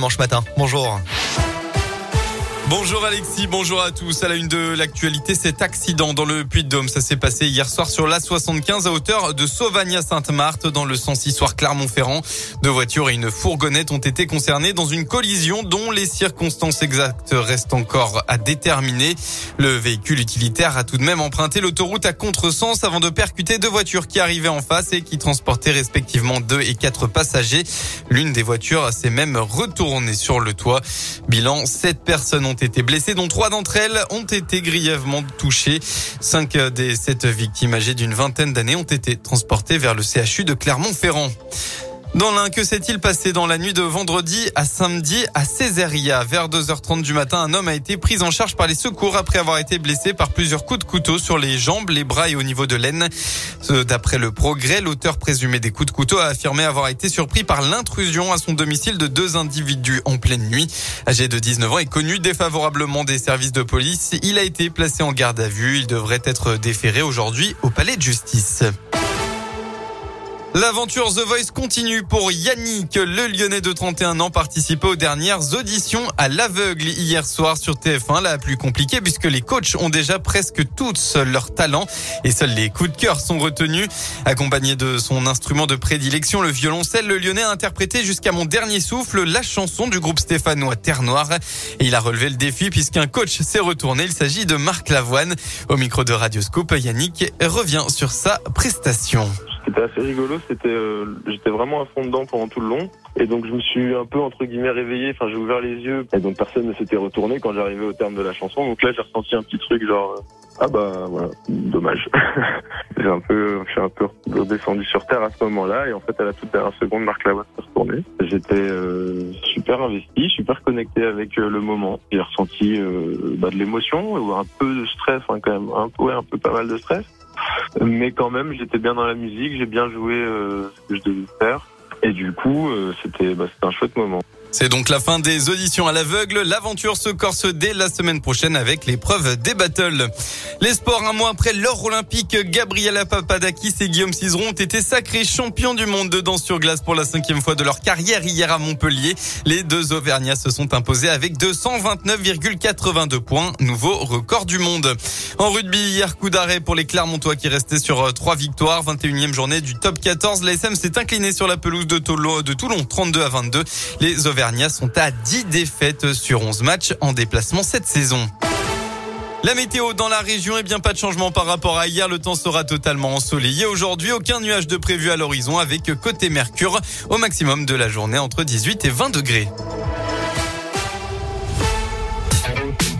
Dimanche matin. Bonjour. Bonjour Alexis, bonjour à tous. À la une de l'actualité, cet accident dans le Puy-de-Dôme, ça s'est passé hier soir sur la 75 à hauteur de Sauvagna-Sainte-Marthe dans le sens histoire Clermont-Ferrand. Deux voitures et une fourgonnette ont été concernées dans une collision dont les circonstances exactes restent encore à déterminer. Le véhicule utilitaire a tout de même emprunté l'autoroute à contresens avant de percuter deux voitures qui arrivaient en face et qui transportaient respectivement deux et quatre passagers. L'une des voitures s'est même retournée sur le toit. Bilan, sept personnes ont été blessées, dont trois d'entre elles ont été grièvement touchées. Cinq des sept victimes âgées d'une vingtaine d'années ont été transportées vers le CHU de Clermont-Ferrand. Dans l'un, que s'est-il passé dans la nuit de vendredi à samedi à Césaria? Vers 2h30 du matin, un homme a été pris en charge par les secours après avoir été blessé par plusieurs coups de couteau sur les jambes, les bras et au niveau de l'aine. D'après le progrès, l'auteur présumé des coups de couteau a affirmé avoir été surpris par l'intrusion à son domicile de deux individus en pleine nuit. Âgé de 19 ans et connu défavorablement des services de police, il a été placé en garde à vue. Il devrait être déféré aujourd'hui au palais de justice. L'aventure The Voice continue pour Yannick. Le Lyonnais de 31 ans participait aux dernières auditions à l'aveugle hier soir sur TF1. La plus compliquée puisque les coachs ont déjà presque tous leur talent et seuls les coups de cœur sont retenus. Accompagné de son instrument de prédilection, le violoncelle, le Lyonnais a interprété jusqu'à mon dernier souffle la chanson du groupe stéphanois Terre Noire. Et il a relevé le défi puisqu'un coach s'est retourné. Il s'agit de Marc Lavoine. Au micro de Radioscope, Yannick revient sur sa prestation. C'était assez rigolo, euh, j'étais vraiment à fond dedans pendant tout le long. Et donc je me suis un peu entre guillemets réveillé, enfin j'ai ouvert les yeux et donc personne ne s'était retourné quand j'arrivais au terme de la chanson. Donc là j'ai ressenti un petit truc genre euh, ah bah voilà, dommage. j'ai un peu, je suis un peu redescendu sur terre à ce moment-là et en fait à la toute dernière seconde Marc Lavoie s'est retourné. J'étais euh, super investi, super connecté avec le moment. J'ai ressenti bah, de l'émotion ou un peu de stress, enfin quand même un peu, un peu pas mal de stress mais quand même j'étais bien dans la musique, j'ai bien joué euh, ce que je devais faire et du coup euh, c'était bah, un chouette moment. C'est donc la fin des auditions à l'aveugle. L'aventure se corse dès la semaine prochaine avec l'épreuve des battles. Les sports, un mois après l'or olympique, Gabriela Papadakis et Guillaume Cizeron ont été sacrés champions du monde de danse sur glace pour la cinquième fois de leur carrière hier à Montpellier. Les deux Auvergnats se sont imposés avec 229,82 points, nouveau record du monde. En rugby, hier coup d'arrêt pour les Clermontois qui restaient sur euh, trois victoires, 21e journée du top 14. L'ASM s'est incliné sur la pelouse de Toulon, de Toulon 32 à 22. Les Auvergnats sont à 10 défaites sur 11 matchs en déplacement cette saison. La météo dans la région, est bien pas de changement par rapport à hier. Le temps sera totalement ensoleillé aujourd'hui. Aucun nuage de prévu à l'horizon avec côté Mercure au maximum de la journée entre 18 et 20 degrés.